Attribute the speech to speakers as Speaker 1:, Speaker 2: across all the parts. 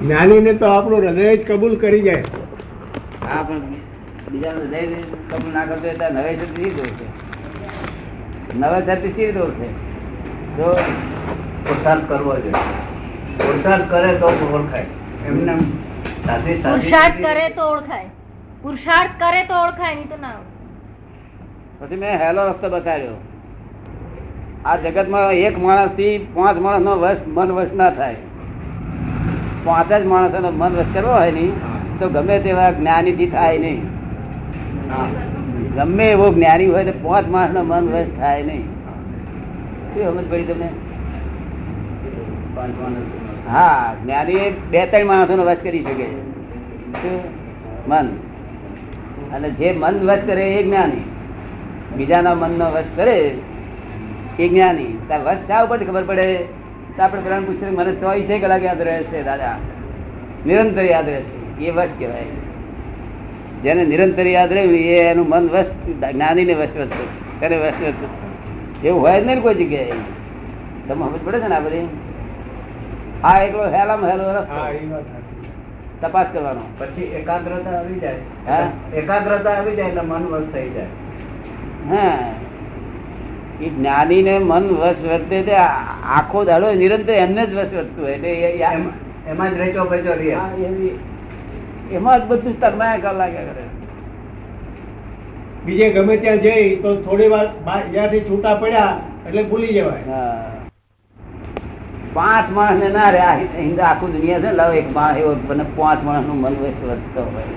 Speaker 1: જ્ઞાનીને તો આપણું હૃદય જ કબૂલ કરી જાય.
Speaker 2: હા પણ બીજાનું હૃદય કબૂલ ના કરતો એટલે નવે સતી દોર છે નવે ધરતી સી દોર છે તો
Speaker 3: પુરુષાર્થ કરવો જોઈએ પુરુષાર્થ કરે તો ઓળખાય. એમને
Speaker 4: પુરુષાર્થ કરે તો ઓળખાય. પુરુષાર્થ કરે તો ઓળખાય નહીં તો ના
Speaker 2: પછી મેં હેલો રસ્તો બતાડ્યો. આ જગતમાં એક માણસથી પાંચ માણસ નો વશ મન વશ ના થાય. પાંચ જ માણસોનો મન વશ કરવો હોય નહીં તો ગમે તેવા જ્ઞાની થી થાય નહીં.
Speaker 3: હા.
Speaker 2: ગમે એવો જ્ઞાની હોય તો પાંચ માણસનો મન વશ થાય નહીં. શું સમજ પડી તમને? હા જ્ઞાની એ બે ત્રણ માણસોનો વશ કરી શકે. મન. અને જે મન વશ કરે એ જ્ઞાની. બીજાના મનનો વશ કરે એ જ્ઞાની. ત્યાં વશ શા ઉપર ખબર પડે? તો આપણે પેલા પૂછીએ મને ચોવીસે કલાક યાદ રહે છે દાદા. નિરંતર યાદ રહેશે એ વશ કહેવાય. જેને નિરંતર યાદ રહ્યું એ એનું મન વશ જ્ઞાનીને વશવત છે. તેને વશવત છે. એવું હોય જ નહીં કોઈ જગ્યાએ. તમે સમજ પડે છે ને આ બધી? હા એકલો હેલામાં હેલો રસ્તો. તપાસ કરવાનો.
Speaker 3: પછી એકાગ્રતા આવી જાય.
Speaker 2: હા?
Speaker 3: એકાગ્રતા આવી જાય એટલે મન વશ થઈ જાય.
Speaker 2: હા. એ જ્ઞાનીને મન વશ વર્તે તે આખો દાડો નિરંતર એમને જ વશ વર્તતું હોય એટલે
Speaker 3: એમાં જ રહેતો ભેજો રહે
Speaker 2: એમાં જ બધું તન્માયા કર લાગ્યા કરે
Speaker 1: બીજે ગમે ત્યાં જઈ તો થોડી વાર જ્યાંથી છૂટા પડ્યા એટલે ભૂલી જવાય
Speaker 2: હા. પાંચ માણસ ને ના રે આ હિન્દ આખું દુનિયા છે લાવો એક માણસ એવો પાંચ માણસનું મન વશ વર્તતો હોય?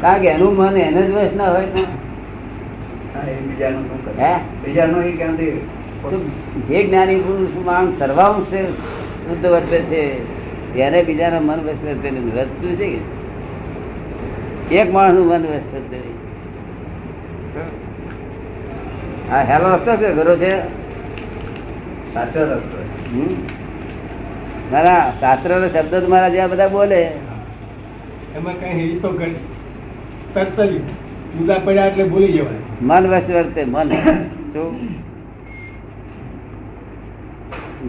Speaker 2: કારણ કે એનું મન એને જ વશ ના હોય જે જ્ઞાની પુરુષ માણસ સર્વાંશે શુદ્ધ વર્તે છે ત્યારે બીજાના મન વશ વર્તે. વર્તતું છે કે? એક માણસનું મન વશ વર્તે. હા હેલો રસ્તો કે ઘરો છે?
Speaker 3: સાચો રસ્તો
Speaker 2: ના ના શાસ્ત્ર શબ્દ તો મારા જ્યાં બધા બોલે.
Speaker 1: એમાં કઈ તો ઘણી. તરત જ જુદા પડ્યા એટલે ભૂલી જવાય.
Speaker 2: મન વસવર્તે મન. શું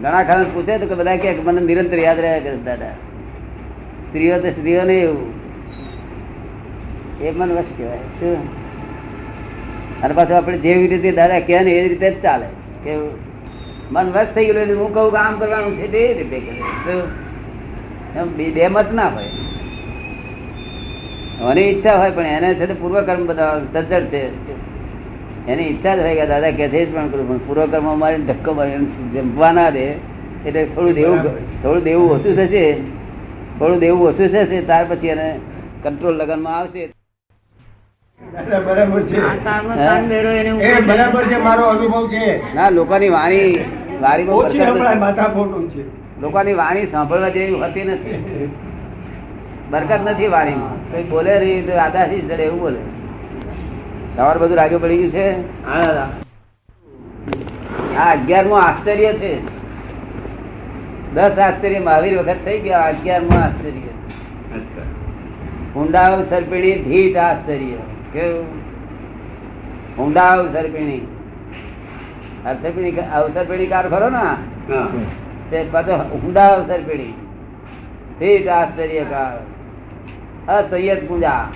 Speaker 2: ઘણા ખરા પૂછે તો કે બધા કે મને નિરંતર યાદ રહ્યા કરે દાદા. સ્ત્રીઓ તો સ્ત્રીઓ નહીં એવું. એ મન વસ કહેવાય. શું? અને પાછું આપણે જેવી રીતે દાદા કહે ને એ રીતે જ ચાલે. કે મન વસ થઈ ગયું હું કહું કે આમ કરવાનું છે તે રીતે કરે? એમ બે મત ના હોય. મને ઈચ્છા હોય પણ એને છે પૂર્વ પૂર્વકર્મ બધા સજ્જડ છે. એની ઈચ્છા જ હોય કે દાદા કે છે જ પણ કરું પણ પૂર્વકર્મ મારીને ધક્કો મારીને જમવા ના દે એટલે થોડું દેવું થોડું દેવું ઓછું થશે થોડું દેવું ઓછું થશે ત્યાર પછી એને કંટ્રોલ લગનમાં આવશે. ના લોકોની વાણી
Speaker 1: વાણી
Speaker 2: લોકોની વાણી સાંભળવા જેવી હોતી નથી. બરકત નથી વાણીમાં. કોઈ બોલે રહી તો આદાશી જડે એવું બોલે. સવાર બધું રાગે પડી ગયું છે? આ અગિયારમું આશ્ચર્ય છે. દસ આશ્ચર્ય મહાવીર વખત થઈ ગયા અગિયારમું આશ્ચર્ય. ઊંડાવ સરપીણી ધીટ આશ્ચર્ય. કેવું? ઊંડાવ સરપીણી. અવસરપીણી અવસરપીણી કાર ખરો ને તે પાછો ઊંડાવ સરપીણી. ધીટ આશ્ચર્ય કાર અસૈયદ પૂજા.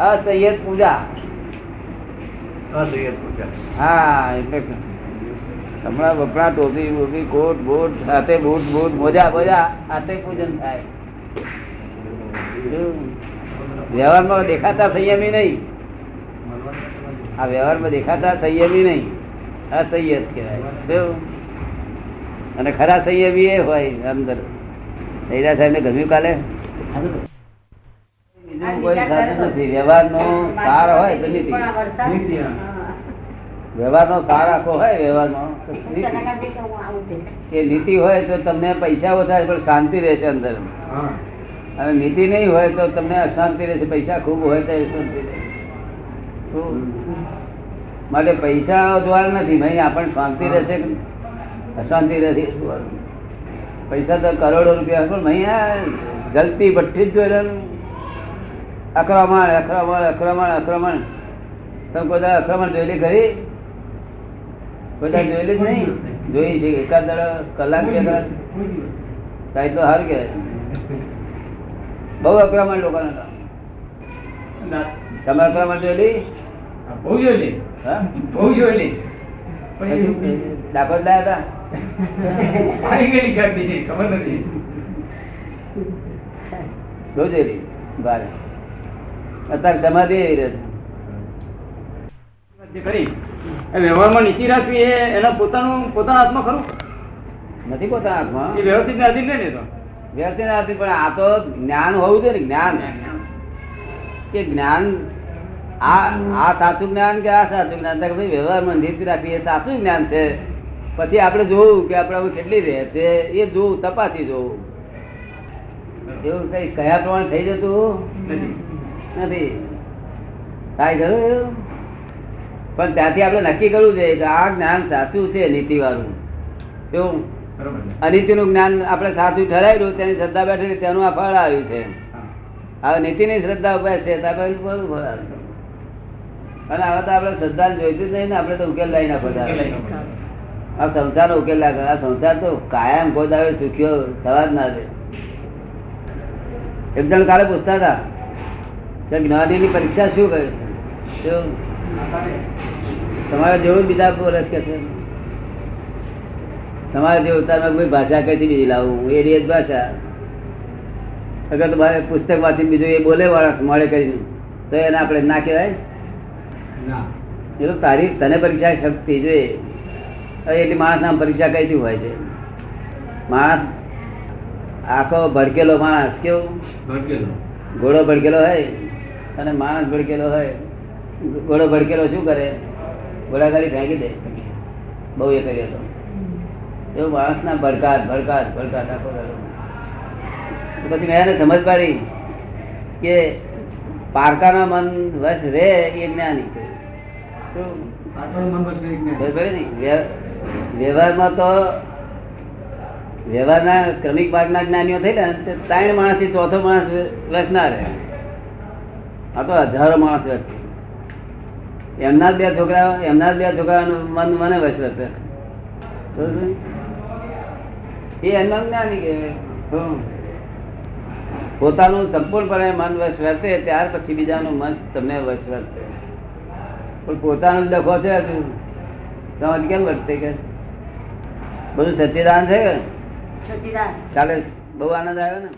Speaker 2: અસૈયદ પૂજા.
Speaker 3: અસહ્ય પૂજા.
Speaker 2: હા એટલે હમણાં વપરા ટોપી બોપી કોટ બોટ હાથે બૂટ બૂટ મોજા મોજા હાથે પૂજન થાય. વ્યવહારમાં દેખાતા સંયમી નહીં. આ વ્યવહારમાં દેખાતા સંયમી નહીં. અસંયત કહેવાય. અને ખરા સંયમી એ હોય અંદર. સૈરા સાહેબ ને ગમ્યું કાલે? કોઈ સાધન નથી. વ્યવહારનો સાર હોય તો. નીતિ સાર આખો હોય વ્યવહારનો. તો નીતિ. એ નીતિ હોય તો તમને પૈસા વધારે પણ શાંતિ રહેશે અંદર અને નીતિ નહીં હોય તો તમને અશાંતિ રહેશે. પૈસા ખૂબ હોય તો અશાંતિ માટે પૈસા દ્વાર નથી. ભાઈ આપણને શાંતિ રહેશે અશાંતિ રહેશે પૈસા તો કરોડો રૂપિયા પણ ભાઈ આ જલતી ભઠ્ઠી જ જોઈ રહ્યું અક્રમણ અક્રમણ અક્રમણ અક્રમણ. તમે બધા દાડો અક્રમણ જોયેલી ખરી? બધા જોયેલી જ નહીં? જોઈ છે એકાદ દાડો કલાક બે કલાક સાહેબ તો હાર કે બહુ અક્રમણ લોકો તમે અક્રમણ જોયેલી?
Speaker 3: બહુ જોયેલી.
Speaker 2: હા?
Speaker 3: બહુ જોયેલી.
Speaker 2: દાખલ થયા હતા?
Speaker 3: ખબર નથી.
Speaker 2: બહુ ભારે. અત્યારે સમાધિ એવી રહે
Speaker 5: છે. વ્યવહારમાં નીચી રાખવી એ એના પોતાનું પોતાના હાથમાં ખરું?
Speaker 2: નથી પોતાના હાથમાં.
Speaker 5: એ વ્યવસ્થિત ને અધીન નહીં તો
Speaker 2: વ્યવસ્થિત નથી પણ આ તો જ્ઞાન હોવું જોઈએ ને જ્ઞાન. કે જ્ઞાન આ આ સાચું જ્ઞાન કે આ સાચું જ્ઞાન? કે ભાઈ વ્યવહારમાં નીતિ રાખવી એ સાચું જ્ઞાન છે. પછી આપણે જોવું કે આપણે કેટલી રહે છે એ જોવું તપાસી જોવું. એવું કઈ કયા પ્રમાણે થઈ જતું?
Speaker 5: નથી.
Speaker 2: થાય ખરું એવું? પણ ત્યાંથી આપણે નક્કી કરવું જોઈએ કે આ જ્ઞાન સાચું છે નીતિ વાળું એવું
Speaker 5: છે.
Speaker 2: જ્ઞાન આપણે સાચું ઠરાવ્યું તેની શ્રદ્ધા બેઠેલી તેનું આ ફળ આવ્યું છે. હવે નીતિની શ્રદ્ધા ઉપર છે ત્યાં ફળ આવશે અને હવે તો આપણે શ્રદ્ધા જોઈતું જ નહીં ને આપણે તો ઉકેલ લાવી નાખો આ સંસારનો ઉકેલ લાગે. આ સંસાર તો કાયમ ગોદાવે સુખ્યો થવા જ ના દે. એક જણ કાલે પૂછતા હતા કે જ્ઞાનીની પરીક્ષા શું કહે છે? તમારે જેવું બીજા રસ કે છે? તમારે જેવું તારે કોઈ ભાષા કઈથી બીજી લાવવું એ જ ભાષા. અગર તમારે પુસ્તક વાંચી બીજું એ બોલે મળે કરીને તો એને આપણે ના કહેવાય? એ તો તારી તને પરીક્ષા શક્તિ જોઈએ એટલી માણસ નામ પરીક્ષા કઈથી હોય છે? માણસ આખો ભડકેલો માણસ કેવું?
Speaker 1: ભડકેલો.
Speaker 2: ઘોડો ભડકેલો હોય અને માણસ ભડકેલો હોય. ઘોડો ભડકેલો શું કરે? ઘોડાગાડી ફેંકી દે. બહુ એ કરીએ તો. એવું માણસના ભડકાટ ભડકાટ ભડકાટ આખો. પછી મેં એને સમજ પાડી કે પારકાના મન વશ રે એ જ્ઞાની. વ્યવહારમાં તો વ્યવહારના ક્રમિક ભાગના જ્ઞાનીઓ થયેલા ત્રણ માણસથી ચોથો માણસ વશ ના રહે. આ તો હજારો માણસ વસ. એમના જ બે છોકરા, એમના જ બે છોકરાનું મન મને વર્તે એ એમના જ્ઞાની કે પોતાનું સંપૂર્ણપણે મન વશ વર્તે ત્યાર પછી બીજાનું મન તમને વશ વર્તે પણ પોતાનું ડખો છે હજુ. તમે કેમ વર્તે કે? બધું સચ્ચિદાન છે કે? કાલે બહુ આનંદ આવ્યો ને?